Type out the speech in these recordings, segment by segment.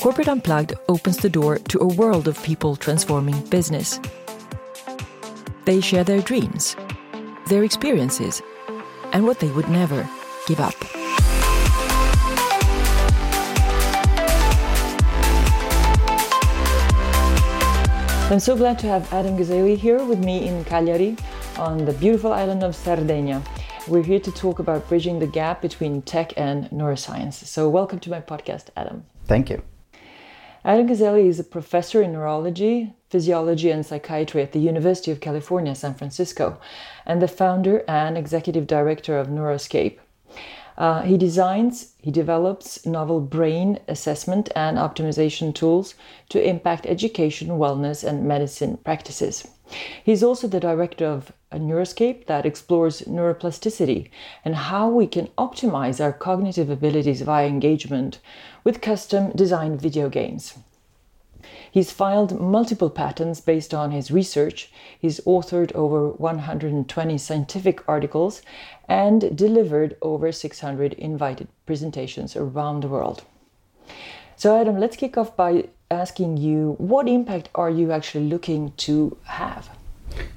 Corporate Unplugged opens the door to a world of people transforming business. They share their dreams, their experiences, and what they would never give up. I'm so glad to have Adam Gazzaley here with me in Cagliari on the beautiful island of Sardinia. We're here to talk about bridging the gap between tech and neuroscience. So, welcome to my podcast, Adam. Thank you. Adam Gazzaley is a professor in neurology, physiology, and psychiatry at the University of California, San Francisco, and the founder and executive director of Neuroscape. Uh, he designs, he develops novel brain assessment and optimization tools to impact education, wellness, and medicine practices. He's also the director of a Neuroscape that explores neuroplasticity and how we can optimize our cognitive abilities via engagement with custom designed video games. He's filed multiple patents based on his research. He's authored over 120 scientific articles and delivered over 600 invited presentations around the world. So, Adam, let's kick off by asking you what impact are you actually looking to have?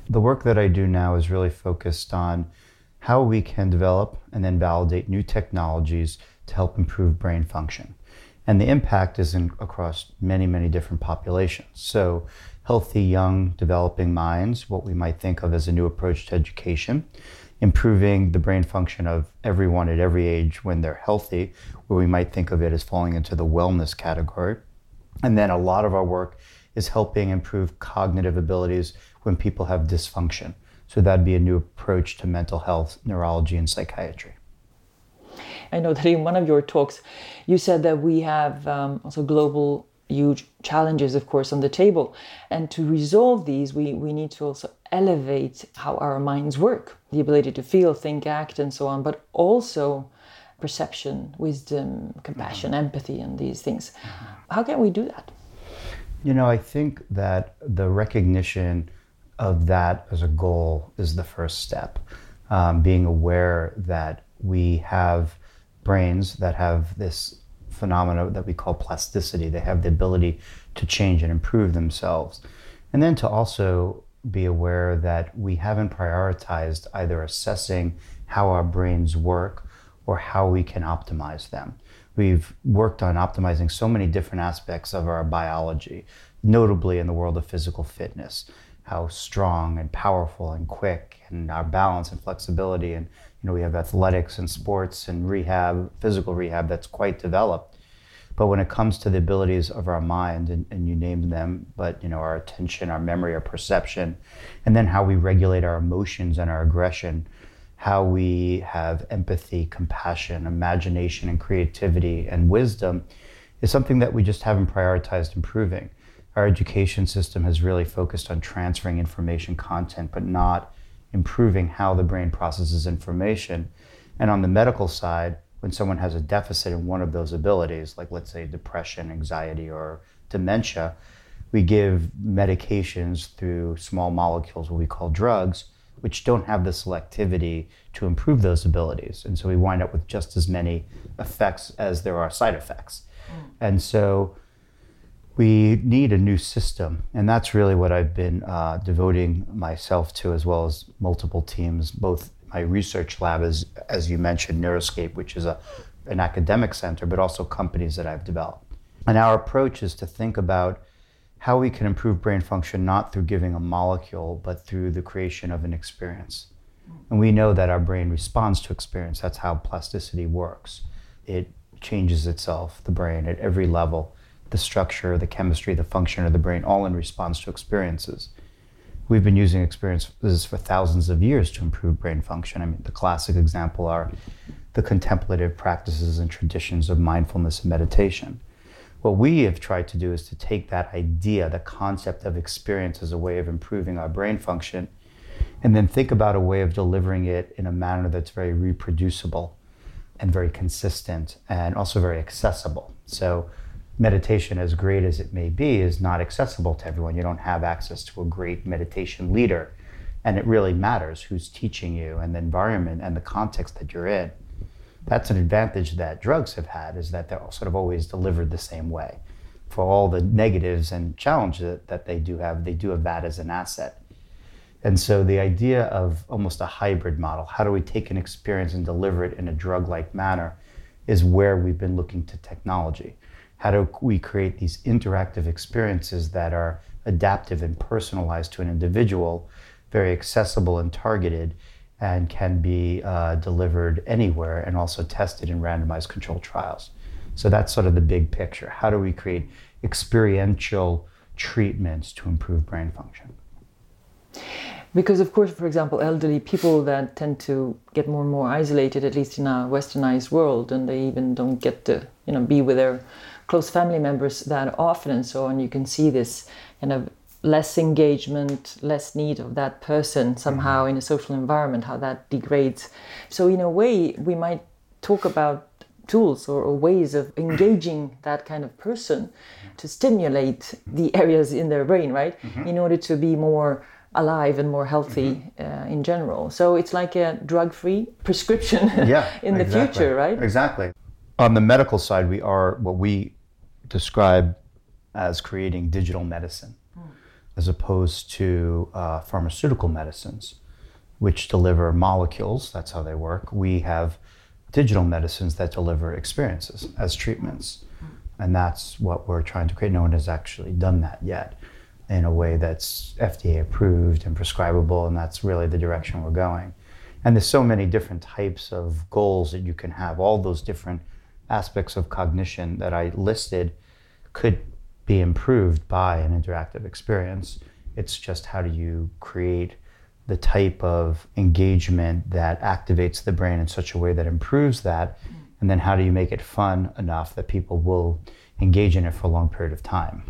The work that I do now is really focused on how we can develop and then validate new technologies to help improve brain function. And the impact is in, across many, many different populations. So, healthy, young, developing minds, what we might think of as a new approach to education, improving the brain function of everyone at every age when they're healthy, where we might think of it as falling into the wellness category. And then a lot of our work is helping improve cognitive abilities when people have dysfunction. So that'd be a new approach to mental health, neurology, and psychiatry. I know that in one of your talks, you said that we have um, also global huge challenges, of course, on the table. And to resolve these, we, we need to also elevate how our minds work the ability to feel, think, act, and so on, but also perception, wisdom, compassion, mm-hmm. empathy, and these things. Mm-hmm. How can we do that? You know, I think that the recognition of that as a goal is the first step. Um, being aware that we have brains that have this phenomena that we call plasticity. They have the ability to change and improve themselves. And then to also be aware that we haven't prioritized either assessing how our brains work or how we can optimize them. We've worked on optimizing so many different aspects of our biology, notably in the world of physical fitness, how strong and powerful and quick and our balance and flexibility and you know, we have athletics and sports and rehab, physical rehab that's quite developed. But when it comes to the abilities of our mind, and, and you named them, but you know, our attention, our memory, our perception, and then how we regulate our emotions and our aggression, how we have empathy, compassion, imagination, and creativity and wisdom is something that we just haven't prioritized improving. Our education system has really focused on transferring information content, but not improving how the brain processes information. And on the medical side, when someone has a deficit in one of those abilities, like let's say depression, anxiety, or dementia, we give medications through small molecules, what we call drugs, which don't have the selectivity to improve those abilities. And so we wind up with just as many effects as there are side effects. Mm. And so we need a new system. And that's really what I've been uh, devoting myself to, as well as multiple teams, both my research lab, as, as you mentioned, Neuroscape, which is a, an academic center, but also companies that I've developed. And our approach is to think about how we can improve brain function not through giving a molecule, but through the creation of an experience. And we know that our brain responds to experience. That's how plasticity works. It changes itself, the brain, at every level the structure, the chemistry, the function of the brain, all in response to experiences. We've been using experiences for thousands of years to improve brain function. I mean, the classic example are the contemplative practices and traditions of mindfulness and meditation. What we have tried to do is to take that idea, the concept of experience as a way of improving our brain function, and then think about a way of delivering it in a manner that's very reproducible and very consistent and also very accessible. So meditation, as great as it may be, is not accessible to everyone. You don't have access to a great meditation leader. And it really matters who's teaching you and the environment and the context that you're in. That's an advantage that drugs have had is that they're sort of always delivered the same way. For all the negatives and challenges that they do have, they do have that as an asset. And so the idea of almost a hybrid model, how do we take an experience and deliver it in a drug like manner, is where we've been looking to technology. How do we create these interactive experiences that are adaptive and personalized to an individual, very accessible and targeted, and can be uh, delivered anywhere and also tested in randomized controlled trials? So that's sort of the big picture. How do we create experiential treatments to improve brain function? Because, of course, for example, elderly people that tend to get more and more isolated, at least in our westernized world, and they even don't get to, you know, be with their close family members that often and so on. You can see this kind of less engagement, less need of that person somehow in a social environment, how that degrades. So, in a way, we might talk about tools or, or, ways of engaging that kind of person to stimulate the areas in their brain, right? Mm-hmm. In order to be more alive and more healthy mm-hmm. uh, in general. So it's like a drug-free prescription yeah, in the exactly. future, right? Exactly. On the medical side, we are what we describe as creating digital medicine, mm. as opposed to uh, pharmaceutical medicines, which deliver molecules. That's how they work. We have digital medicines that deliver experiences as treatments. Mm. And that's what we're trying to create. No one has actually done that yet in a way that's FDA approved and prescribable, and that's really the direction we're going. And there's so many different types of goals that you can have. All those different aspects of cognition that I listed could be improved by an interactive experience. It's just how do you create the type of engagement that activates the brain in such a way that improves that, and then how do you make it fun enough that people will engage in it for a long period of time.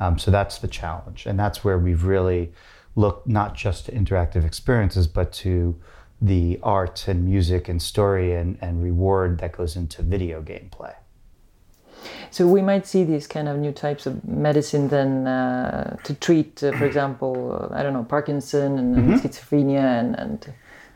Um, so that's the challenge. And that's where we've really looked not just to interactive experiences, but to the art and music and story and, and reward that goes into video gameplay. So we might see these kind of new types of medicine then uh, to treat, uh, for example, I don't know, Parkinson and, mm-hmm. schizophrenia and, and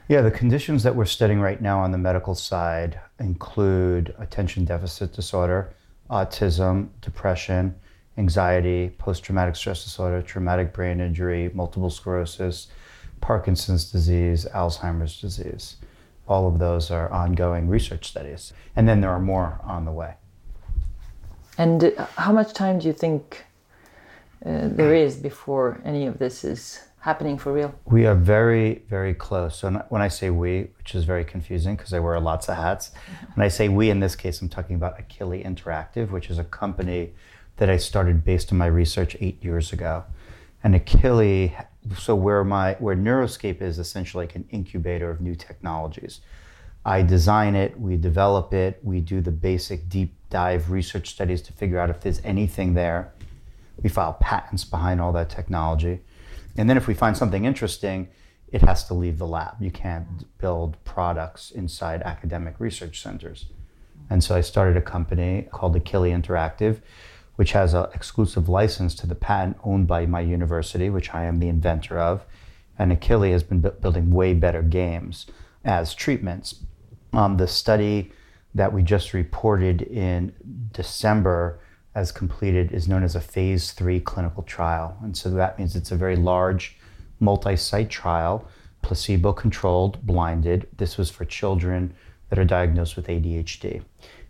yeah, the conditions that we're studying right now on the medical side include attention deficit disorder, autism, depression, anxiety, post traumatic stress disorder, traumatic brain injury, multiple sclerosis, Parkinson's disease, Alzheimer's disease. All of those are ongoing research studies. And then there are more on the way. And how much time do you think uh, there is before any of this is happening for real? We are very, very close. So when I say we, which is very confusing because I wear lots of hats, when I say we in this case, I'm talking about Akili Interactive, which is a company that I started based on my research eight years ago. And Akili, so where my where Neuroscape is essentially like an incubator of new technologies. I design it, we develop it, we do the basic deep dive research studies to figure out if there's anything there. We file patents behind all that technology. And then if we find something interesting, it has to leave the lab. You can't build products inside academic research centers. And so I started a company called Akili Interactive which has an exclusive license to the patent owned by my university, which I am the inventor of. And Akili has been bu- building way better games as treatments. Um, the study that we just reported in December as completed is known as a phase three clinical trial. And so that means it's a very large multi site trial, placebo controlled, blinded. This was for children that are diagnosed with ADHD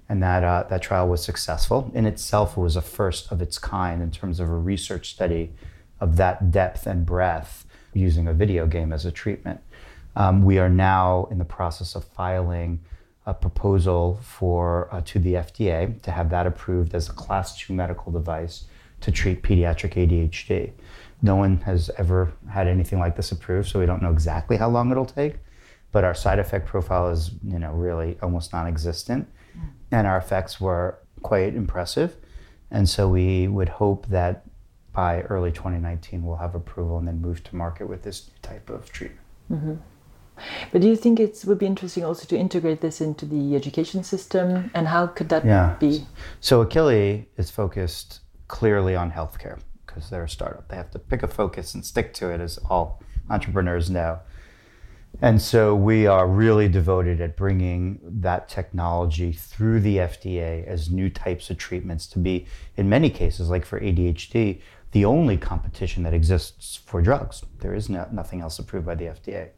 and that uh, that trial was successful. In itself, it was a first of its kind in terms of a research study of that depth and breadth using a video game as a treatment. Um, we are now in the process of filing a proposal for uh, to the FDA to have that approved as a class two medical device to treat pediatric ADHD. No one has ever had anything like this approved, so we don't know exactly how long it'll take. But our side effect profile is, you know, really almost non-existent and our effects were quite impressive. And so we would hope that by early 2019 we'll have approval and then move to market with this type of treatment. Mm-hmm. But do you think it would be interesting also to integrate this into the education system, and how could that yeah. be? So Akili is focused clearly on healthcare because they're a startup. They have to pick a focus and stick to it, as all entrepreneurs know. And so we are really devoted at bringing that technology through the FDA as new types of treatments to be, in many cases, like for ADHD, the only competition that exists for drugs. There is no, nothing else approved by the FDA.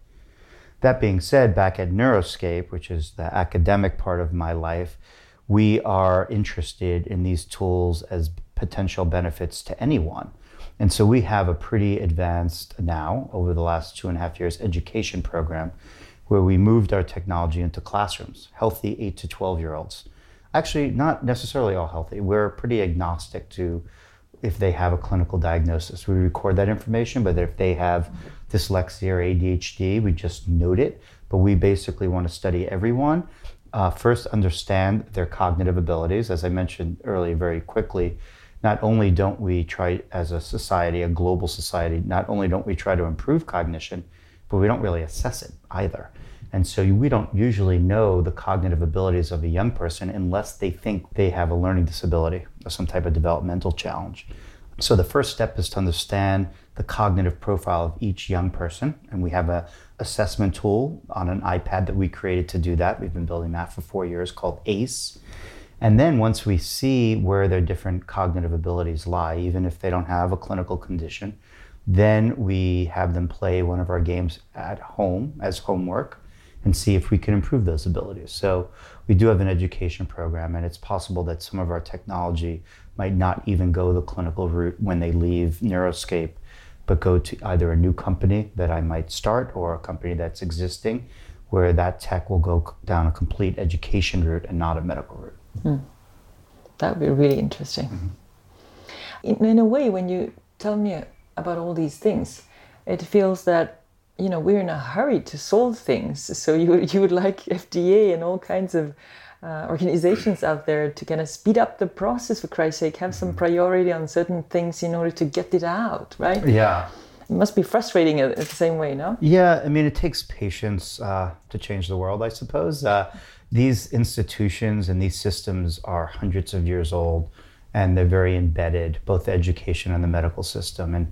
That being said, back at Neuroscape, which is the academic part of my life, we are interested in these tools as potential benefits to anyone. And so we have a pretty advanced now, over the last two and a half years, education program where we moved our technology into classrooms, healthy 8 to 12 year olds. Actually, not necessarily all healthy. We're pretty agnostic to if they have a clinical diagnosis. We record that information, but if they have dyslexia or ADHD, we just note it. But we basically want to study everyone. Uh, first, understand their cognitive abilities. As I mentioned earlier, very quickly, not only don't we try as a society, a global society, not only don't we try to improve cognition, but we don't really assess it either. And so we don't usually know the cognitive abilities of a young person unless they think they have a learning disability or some type of developmental challenge. So the first step is to understand the cognitive profile of each young person. And we have a assessment tool on an iPad that we created to do that. We've been building that for four years called ACE. And then once we see where their different cognitive abilities lie, even if they don't have a clinical condition, then we have them play one of our games at home as homework and see if we can improve those abilities. So we do have an education program, and it's possible that some of our technology might not even go the clinical route when they leave Neuroscape, but go to either a new company that I might start or a company that's existing where that tech will go down a complete education route and not a medical route. Mm. That would be really interesting. Mm-hmm. In, in a way, when you tell me about all these things, it feels that you know we're in a hurry to solve things. So you you would like FDA and all kinds of uh, organizations out there to kind of speed up the process for Christ's sake, have some mm-hmm. priority on certain things in order to get it out, right? Yeah. It must be frustrating in the same way, no? Yeah, I mean, it takes patience uh, to change the world, I suppose. Uh, these institutions and these systems are hundreds of years old and they're very embedded, both the education and the medical system. And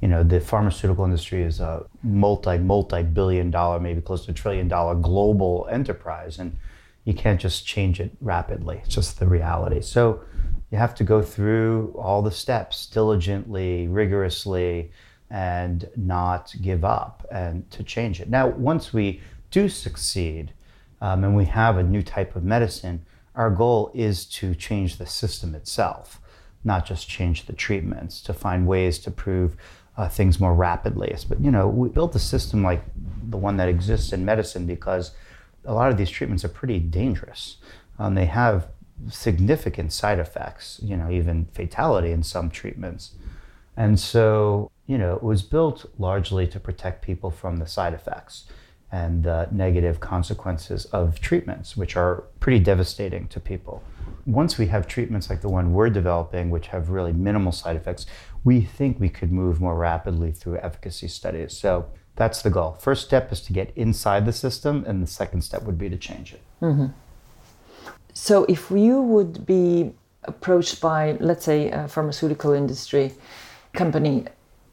you know, the pharmaceutical industry is a multi, multi billion dollar, maybe close to a trillion dollar global enterprise. And you can't just change it rapidly. It's just the reality. So you have to go through all the steps diligently, rigorously, and not give up and to change it. Now, once we do succeed, um, and we have a new type of medicine, our goal is to change the system itself, not just change the treatments, to find ways to prove uh, things more rapidly. But you know, we built a system like the one that exists in medicine because a lot of these treatments are pretty dangerous. Um, they have significant side effects, you know, even fatality in some treatments. And so, you know, it was built largely to protect people from the side effects and the negative consequences of treatments, which are pretty devastating to people. Once we have treatments like the one we're developing, which have really minimal side effects, we think we could move more rapidly through efficacy studies. So that's the goal. First step is to get inside the system, and the second step would be to change it. Mm-hmm. So if you would be approached by, let's say, a pharmaceutical industry company,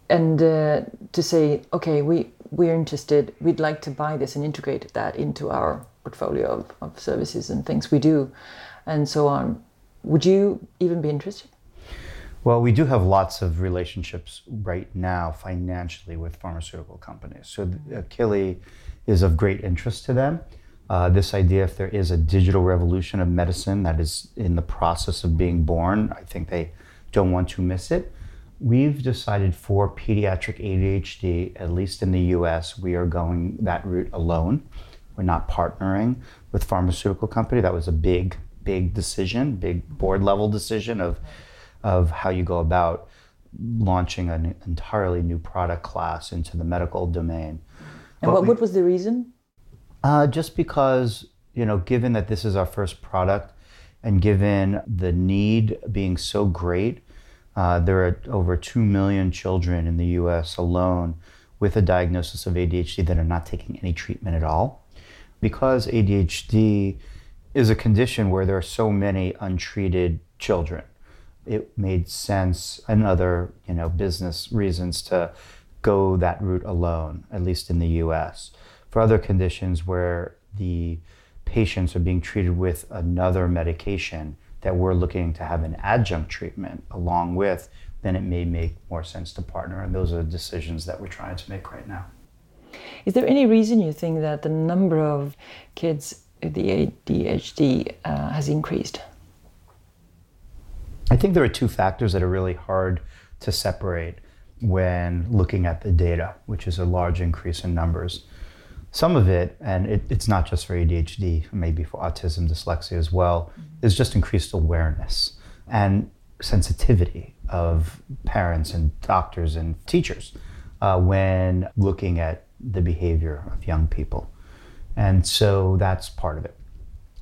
and uh, to say, okay, we we're interested, we'd like to buy this and integrate that into our portfolio of, of services and things we do and so on. Would you even be interested? Well, we do have lots of relationships right now financially with pharmaceutical companies. So Akili is of great interest to them. Uh, this idea, if there is a digital revolution of medicine that is in the process of being born, I think they don't want to miss it. We've decided for pediatric ADHD, at least in the US, we are going that route alone. We're not partnering with pharmaceutical company. That was a big, big decision, big board level decision of, of how you go about launching an entirely new product class into the medical domain. And what, we, what was the reason? Uh, just because, you know, given that this is our first product and given the need being so great uh, there are over 2 million children in the US alone with a diagnosis of ADHD that are not taking any treatment at all. Because ADHD is a condition where there are so many untreated children, it made sense and other you know, business reasons to go that route alone, at least in the US. for other conditions where the patients are being treated with another medication that we're looking to have an adjunct treatment along with, then it may make more sense to partner. And those are the decisions that we're trying to make right now. Is there any reason you think that the number of kids with the ADHD uh, has increased? I think there are two factors that are really hard to separate when looking at the data, which is a large increase in numbers. Some of it, and it, it's not just for ADHD, maybe for autism, dyslexia as well, mm-hmm. is just increased awareness and sensitivity of parents and doctors and teachers uh, when looking at the behavior of young people. And so that's part of it.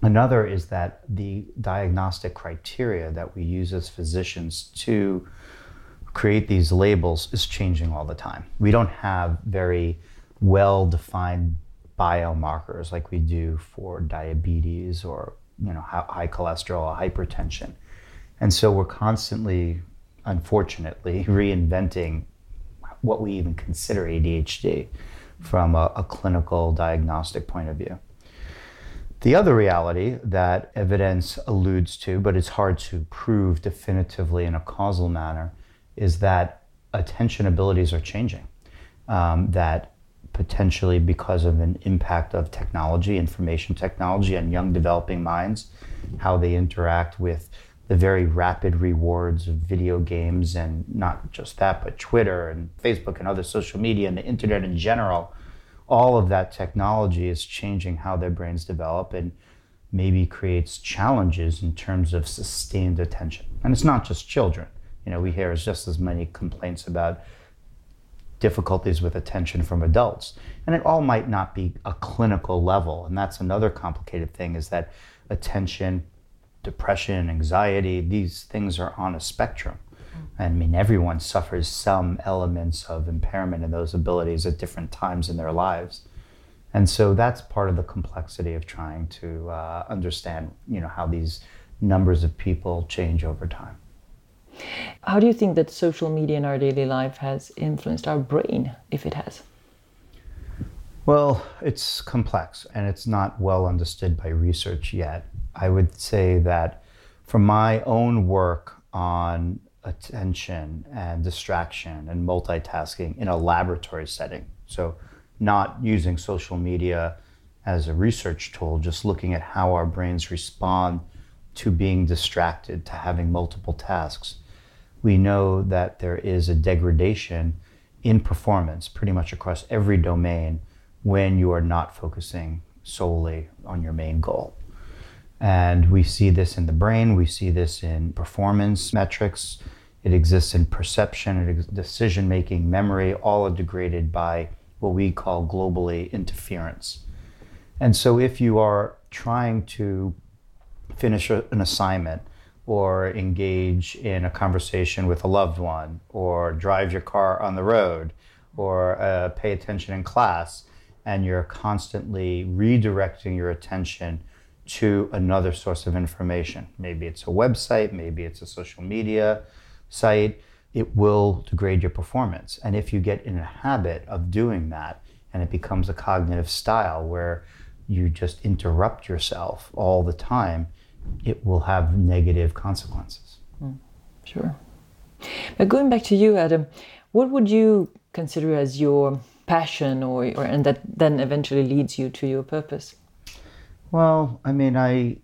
Another is that the diagnostic criteria that we use as physicians to create these labels is changing all the time. We don't have very well defined biomarkers like we do for diabetes or you know high cholesterol hypertension. And so we're constantly unfortunately reinventing what we even consider ADHD from a, a clinical diagnostic point of view. The other reality that evidence alludes to, but it's hard to prove definitively in a causal manner, is that attention abilities are changing. Um, that potentially because of an impact of technology, information technology, and young developing minds, how they interact with the very rapid rewards of video games and not just that, but Twitter and Facebook and other social media and the internet in general. All of that technology is changing how their brains develop and maybe creates challenges in terms of sustained attention. And it's not just children. You know, we hear just as many complaints about difficulties with attention from adults. And it all might not be a clinical level. And that's another complicated thing is that attention depression, anxiety, these things are on a spectrum. I mean, everyone suffers some elements of impairment in those abilities at different times in their lives. And so that's part of the complexity of trying to uh, understand, you know, how these numbers of people change over time. How do you think that social media in our daily life has influenced our brain, if it has? Well, it's complex and it's not well understood by research yet. I would say that from my own work on attention and distraction and multitasking in a laboratory setting, so not using social media as a research tool, just looking at how our brains respond to being distracted, to having multiple tasks, we know that there is a degradation in performance pretty much across every domain when you are not focusing solely on your main goal. And we see this in the brain, we see this in performance metrics, it exists in perception, decision making, memory, all are degraded by what we call globally interference. And so if you are trying to finish an assignment or engage in a conversation with a loved one or drive your car on the road or uh, pay attention in class, and you're constantly redirecting your attention to another source of information. Maybe it's a website, maybe it's a social media site. It will degrade your performance. And if you get in a habit of doing that and it becomes a cognitive style where you just interrupt yourself all the time, it will have negative consequences. Mm, sure. But going back to you, Adam, what would you consider as your passion or, or and that then eventually leads you to your purpose? Well, I mean, I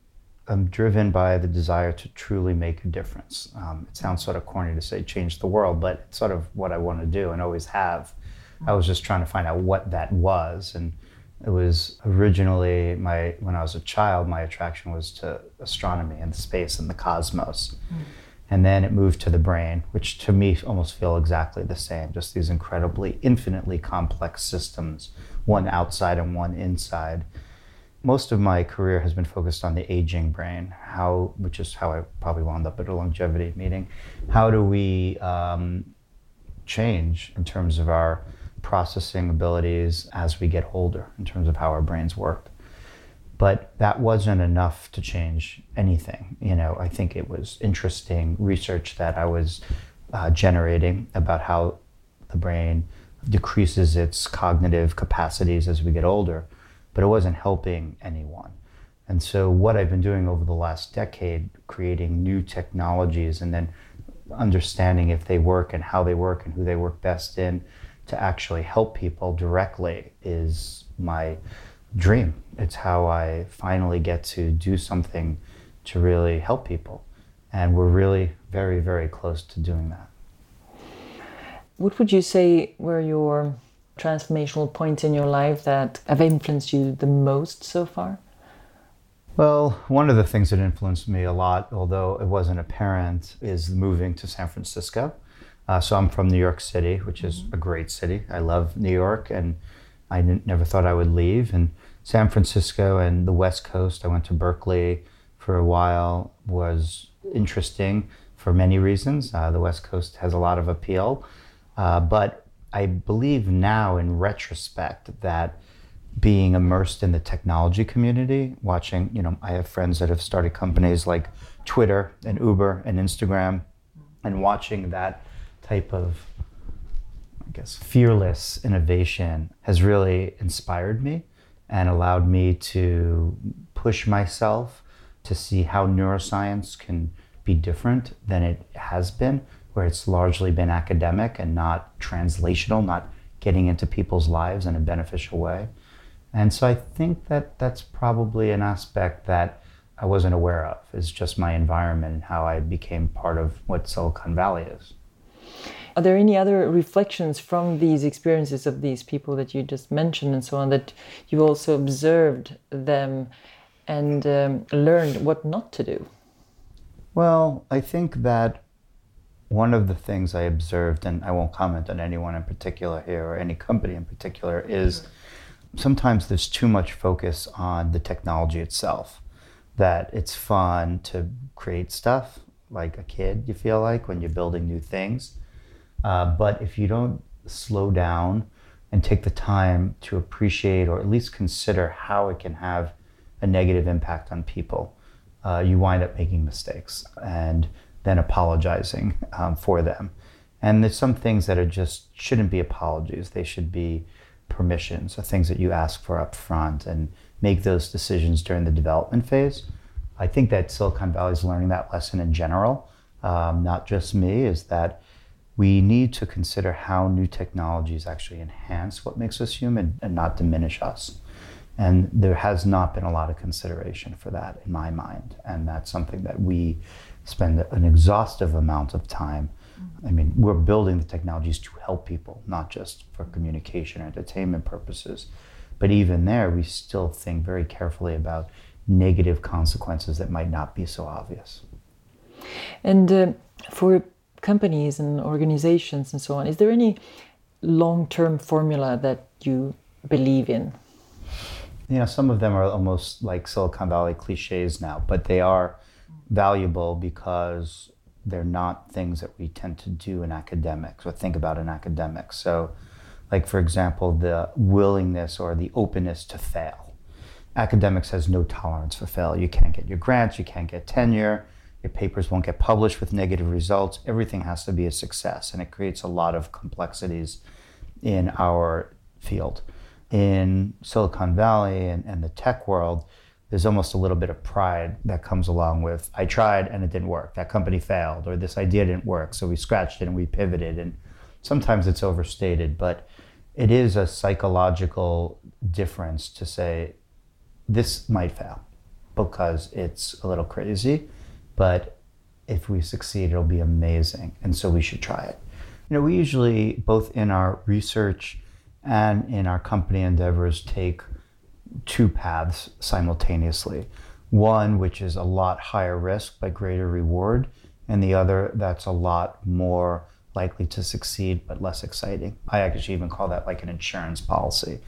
am driven by the desire to truly make a difference. Um, it sounds sort of corny to say change the world, but it's sort of what I want to do and always have. I was just trying to find out what that was. And it was originally my, when I was a child, my attraction was to astronomy and space and the cosmos. Mm. And then it moved to the brain, which to me almost feel exactly the same, just these incredibly, infinitely complex systems, one outside and one inside most of my career has been focused on the aging brain, how, which is how I probably wound up at a longevity meeting. How do we um, change in terms of our processing abilities as we get older, in terms of how our brains work? But that wasn't enough to change anything. You know, I think it was interesting research that I was uh, generating about how the brain decreases its cognitive capacities as we get older, but it wasn't helping anyone. And so, what I've been doing over the last decade, creating new technologies and then understanding if they work and how they work and who they work best in to actually help people directly, is my dream. It's how I finally get to do something to really help people. And we're really very, very close to doing that. What would you say were your transformational points in your life that have influenced you the most so far? Well, one of the things that influenced me a lot, although it wasn't apparent, is moving to San Francisco. Uh, so I'm from New York City, which is a great city. I love New York, and I never thought I would leave. And San Francisco and the West Coast, I went to Berkeley for a while, was interesting for many reasons. Uh, the West Coast has a lot of appeal. Uh, but I believe now, in retrospect, that being immersed in the technology community, watching, you know, I have friends that have started companies like Twitter and Uber and Instagram, and watching that type of, I guess, fearless innovation has really inspired me and allowed me to push myself to see how neuroscience can be different than it has been, where it's largely been academic and not translational, not getting into people's lives in a beneficial way. And so I think that that's probably an aspect that I wasn't aware of, is just my environment and how I became part of what Silicon Valley is. Are there any other reflections from these experiences of these people that you just mentioned and so on that you also observed them and um, learned what not to do? Well, I think that one of the things I observed, and I won't comment on anyone in particular here or any company in particular, is sometimes there's too much focus on the technology itself. That it's fun to create stuff like a kid, you feel like, when you're building new things. Uh, but if you don't slow down and take the time to appreciate or at least consider how it can have a negative impact on people, uh, you wind up making mistakes and then apologizing um, for them. And there's some things that are just shouldn't be apologies. They should be permissions or things that you ask for up front and make those decisions during the development phase. I think that Silicon Valley is learning that lesson in general, um, not just me, is that we need to consider how new technologies actually enhance what makes us human and not diminish us. And there has not been a lot of consideration for that in my mind. And that's something that we spend an exhaustive amount of time. I mean, we're building the technologies to help people, not just for communication or entertainment purposes. But even there, we still think very carefully about negative consequences that might not be so obvious. And uh, for companies and organizations and so on, is there any long term formula that you believe in? you know, some of them are almost like Silicon Valley cliches now, but they are valuable because they're not things that we tend to do in academics or think about in academics. So, like for example, the willingness or the openness to fail. Academics has no tolerance for fail. You can't get your grants, you can't get tenure, your papers won't get published with negative results. Everything has to be a success, and it creates a lot of complexities in our field in Silicon Valley and, and the tech world, there's almost a little bit of pride that comes along with I tried and it didn't work. That company failed, or this idea didn't work. So we scratched it and we pivoted. And sometimes it's overstated, but it is a psychological difference to say this might fail because it's a little crazy, but if we succeed, it'll be amazing. And so we should try it. You know, we usually, both in our research and in our company endeavors take two paths simultaneously. One, which is a lot higher risk but greater reward, and the other that's a lot more likely to succeed but less exciting. I actually even call that like an insurance policy.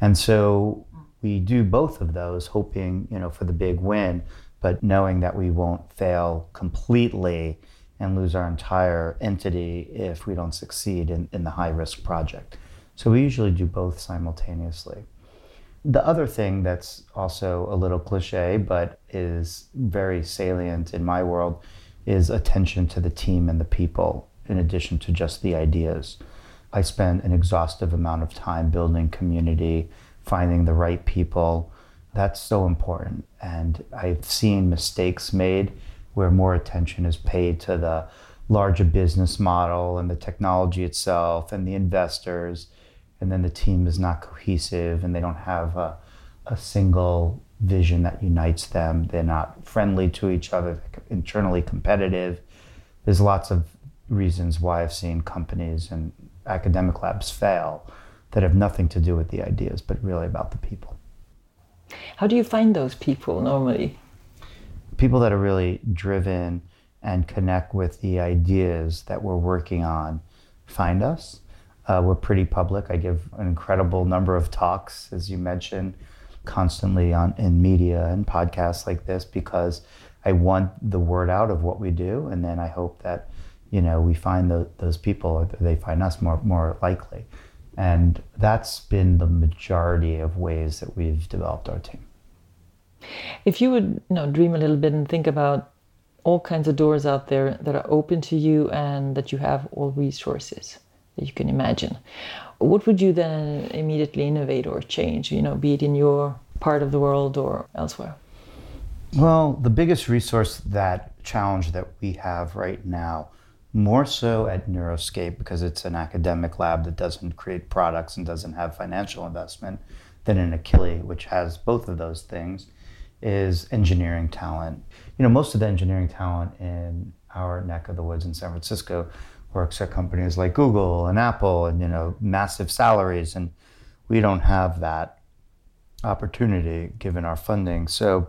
And so we do both of those, hoping, you know, for the big win, but knowing that we won't fail completely and lose our entire entity if we don't succeed in, in the high risk project. So we usually do both simultaneously. The other thing that's also a little cliche, but is very salient in my world, is attention to the team and the people, in addition to just the ideas. I spend an exhaustive amount of time building community, finding the right people. That's so important. And I've seen mistakes made where more attention is paid to the larger business model and the technology itself and the investors. And then the team is not cohesive and they don't have a, a single vision that unites them. They're not friendly to each other, internally competitive. There's lots of reasons why I've seen companies and academic labs fail that have nothing to do with the ideas, but really about the people. How do you find those people normally? People that are really driven and connect with the ideas that we're working on find us. Uh, we're pretty public. I give an incredible number of talks, as you mentioned, constantly on in media and podcasts like this because I want the word out of what we do, and then I hope that you know we find the, those people, or they find us more more likely, and that's been the majority of ways that we've developed our team. If you would you know dream a little bit and think about all kinds of doors out there that are open to you and that you have all resources that you can imagine. What would you then immediately innovate or change, you know, be it in your part of the world or elsewhere? Well, the biggest resource that challenge that we have right now, more so at Neuroscape because it's an academic lab that doesn't create products and doesn't have financial investment, than in Akili, which has both of those things, is engineering talent. You know, most of the engineering talent in our neck of the woods in San Francisco works at companies like Google and Apple and, you know, massive salaries. And we don't have that opportunity given our funding. So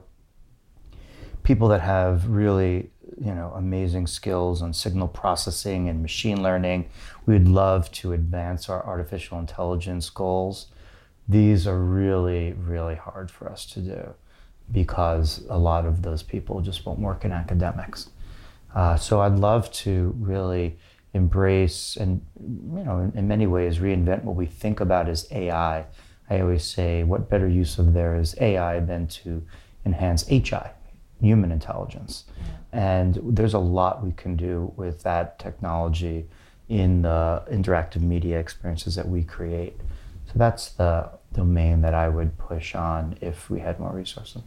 people that have really, you know, amazing skills on signal processing and machine learning, we would love to advance our artificial intelligence goals. These are really, really hard for us to do because a lot of those people just won't work in academics. Uh, so I'd love to really embrace and, you know, in, in, many ways reinvent what we think about as AI. I always say, what better use of there is AI than to enhance HI, human intelligence. And there's a lot we can do with that technology in the interactive media experiences that we create. So that's the domain that I would push on if we had more resources.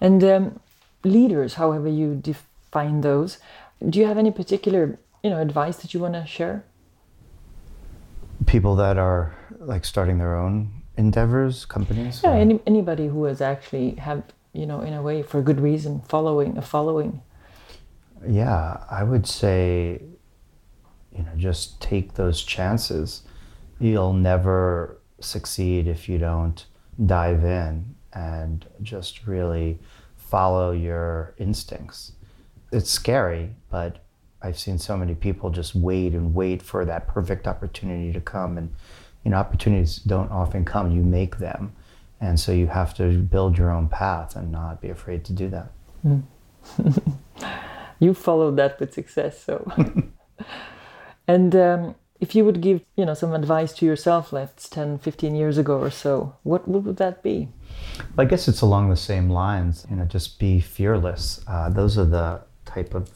And um, leaders, however you define those, do you have any particular you know advice that you want to share? People that are like starting their own endeavors, companies. Yeah, any, anybody who has actually have you know in a way for good reason following a following. Yeah, I would say, you know, just take those chances. You'll never succeed if you don't dive in and just really follow your instincts. It's scary, but I've seen so many people just wait and wait for that perfect opportunity to come. And, you know, opportunities don't often come, you make them. And so you have to build your own path and not be afraid to do that. Mm. you followed that with success, so. and um, if you would give, you know, some advice to yourself, let's 10, 15 years ago or so, what, what would that be? I guess it's along the same lines. You know, just be fearless. Uh, those are the type of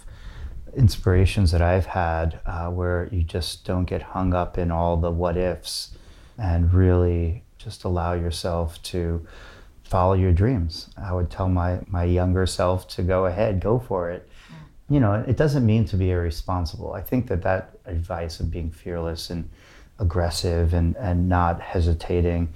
inspirations that I've had uh, where you just don't get hung up in all the what ifs and really just allow yourself to follow your dreams. I would tell my, my younger self to go ahead, go for it. Mm. You know, it doesn't mean to be irresponsible. I think that that advice of being fearless and aggressive and, and not hesitating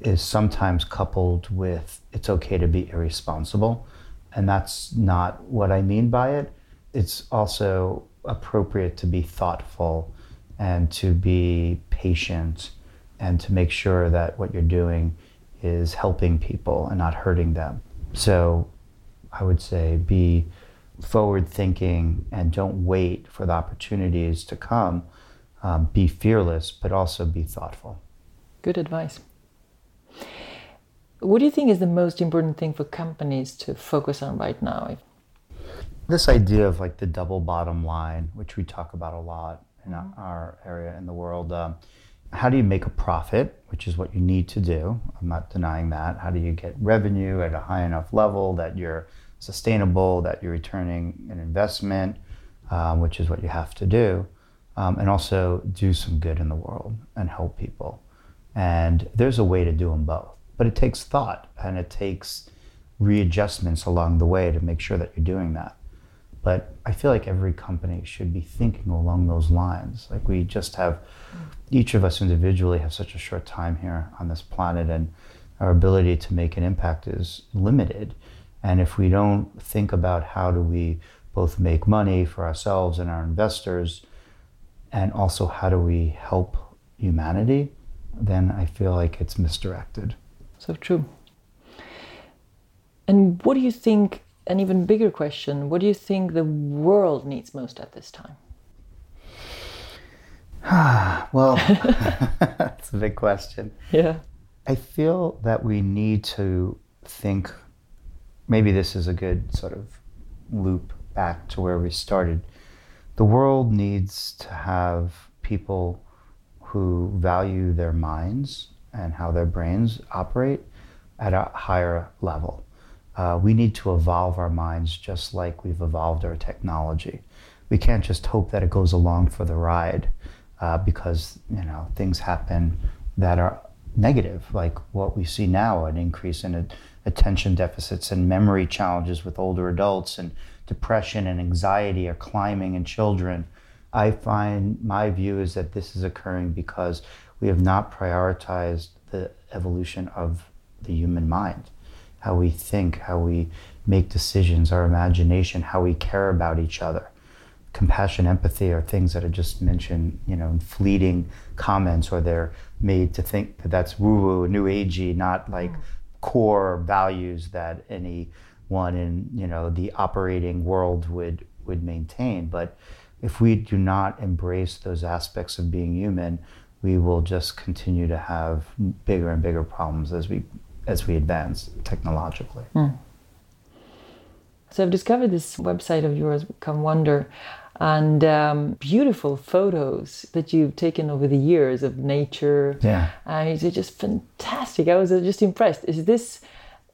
is sometimes coupled with it's okay to be irresponsible. And that's not what I mean by it. It's also appropriate to be thoughtful and to be patient and to make sure that what you're doing is helping people and not hurting them. So I would say be forward thinking and don't wait for the opportunities to come. Um, be fearless, but also be thoughtful. Good advice. What do you think is the most important thing for companies to focus on right now? This idea of like the double bottom line, which we talk about a lot in mm-hmm. our area in the world. Um, how do you make a profit, which is what you need to do? I'm not denying that. How do you get revenue at a high enough level that you're sustainable, that you're returning an investment, um, which is what you have to do? um, and also do some good in the world and help people. And there's a way to do them both, but it takes thought and it takes readjustments along the way to make sure that you're doing that. But I feel like every company should be thinking along those lines. Like we just have, each of us individually have such a short time here on this planet, and our ability to make an impact is limited. And if we don't think about how do we both make money for ourselves and our investors, and also how do we help humanity, then I feel like it's misdirected. So true. And what do you think, an even bigger question, what do you think the world needs most at this time? well, that's a big question. Yeah. I feel that we need to think maybe this is a good sort of loop back to where we started. The world needs to have people who value their minds and how their brains operate at a higher level. Uh, we need to evolve our minds just like we've evolved our technology. We can't just hope that it goes along for the ride uh, because you know things happen that are negative, like what we see now, an increase in attention deficits and memory challenges with older adults, and depression and anxiety are climbing in children. I find my view is that this is occurring because we have not prioritized the evolution of the human mind, how we think, how we make decisions, our imagination, how we care about each other. Compassion, empathy are things that are just mentioned, you know, in fleeting comments, or they're made to think that that's woo-woo, new agey, not like mm. core values that anyone in you know the operating world would would maintain. But if we do not embrace those aspects of being human, we will just continue to have bigger and bigger problems as we as we advance technologically. Mm. So I've discovered this website of yours, Come Wander, and um, beautiful photos that you've taken over the years of nature. Yeah, and they're just fantastic. I was just impressed. Is this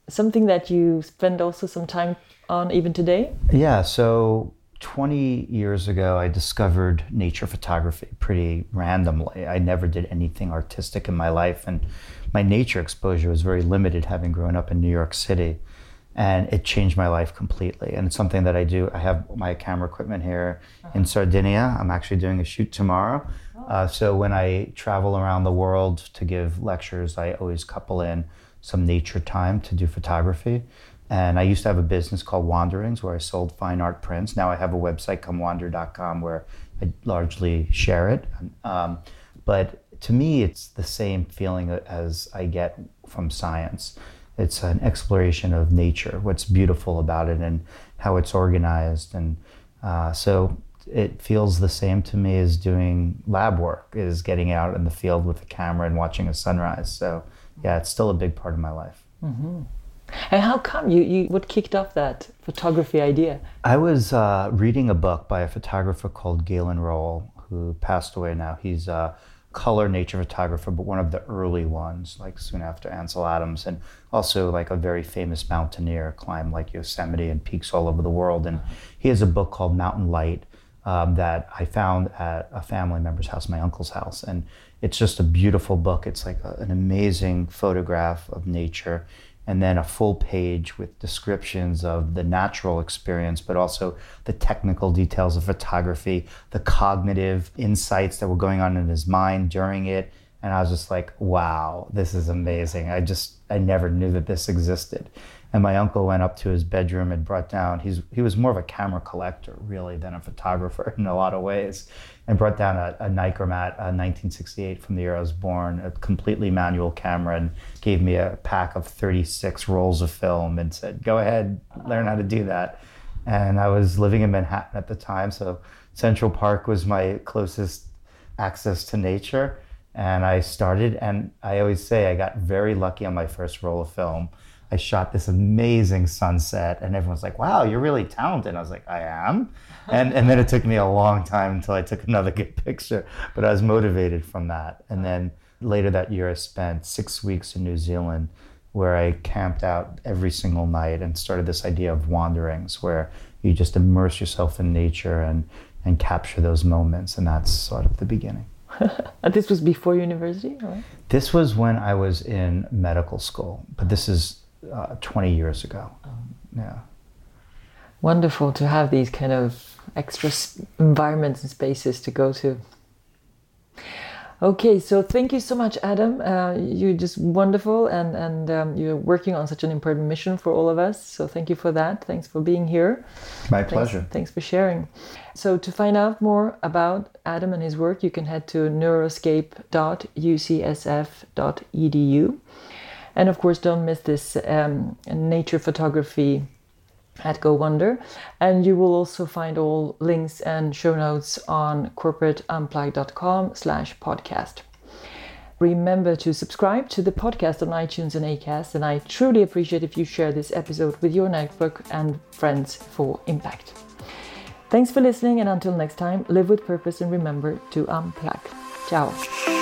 something that you spend also some time on even today? Yeah. So 20 years ago, I discovered nature photography pretty randomly. I never did anything artistic in my life, and my nature exposure was very limited, having grown up in New York City. And it changed my life completely. And it's something that I do. I have my camera equipment here in Sardinia. I'm actually doing a shoot tomorrow. Uh, so when I travel around the world to give lectures, I always couple in some nature time to do photography. And I used to have a business called Wanderings where I sold fine art prints. Now I have a website, comewander.com, where I largely share it. Um, but to me, it's the same feeling as I get from science. It's an exploration of nature, what's beautiful about it, and how it's organized. And uh, so it feels the same to me as doing lab work, is getting out in the field with a camera and watching a sunrise. So yeah, it's still a big part of my life. Mm-hmm. And how come you, you what kicked off that photography idea? I was uh, reading a book by a photographer called Galen Rowell, who passed away now. He's a color nature photographer, but one of the early ones, like soon after Ansel Adams, and also like a very famous mountaineer, climbed like Yosemite and peaks all over the world. And he has a book called Mountain Light um, that I found at a family member's house, my uncle's house, and it's just a beautiful book. It's like a, an amazing photograph of nature and then a full page with descriptions of the natural experience, but also the technical details of photography, the cognitive insights that were going on in his mind during it. And I was just like, wow, this is amazing. I just, I never knew that this existed. And my uncle went up to his bedroom and brought down, he's, he was more of a camera collector, really, than a photographer in a lot of ways and brought down a, a a 1968 from the year I was born, a completely manual camera, and gave me a pack of 36 rolls of film and said, "Go ahead, learn how to do that." And I was living in Manhattan at the time, so Central Park was my closest access to nature. And I started, and I always say I got very lucky on my first roll of film. I shot this amazing sunset, and everyone's like, "Wow, you're really talented." I was like, "I am." And and then it took me a long time until I took another good picture, but I was motivated from that. And then later that year, I spent six weeks in New Zealand where I camped out every single night and started this idea of wanderings where you just immerse yourself in nature and, and capture those moments. And that's sort of the beginning. and this was before university? Or? This was when I was in medical school, but this is uh, 20 years ago. Yeah. Wonderful to have these kind of extra environments and spaces to go to. Okay, so thank you so much, Adam. Uh, you're just wonderful, and and um, you're working on such an important mission for all of us. So thank you for that. Thanks for being here. My thanks, pleasure. Thanks for sharing. So to find out more about Adam and his work, you can head to neuroscape.ucsf.edu, and of course, don't miss this um, nature photography at Go Wonder. And you will also find all links and show notes on corporateunplug.com slash podcast. Remember to subscribe to the podcast on iTunes and Acast, and I truly appreciate if you share this episode with your network and friends for impact. Thanks for listening, and until next time, live with purpose and remember to unplug. Ciao.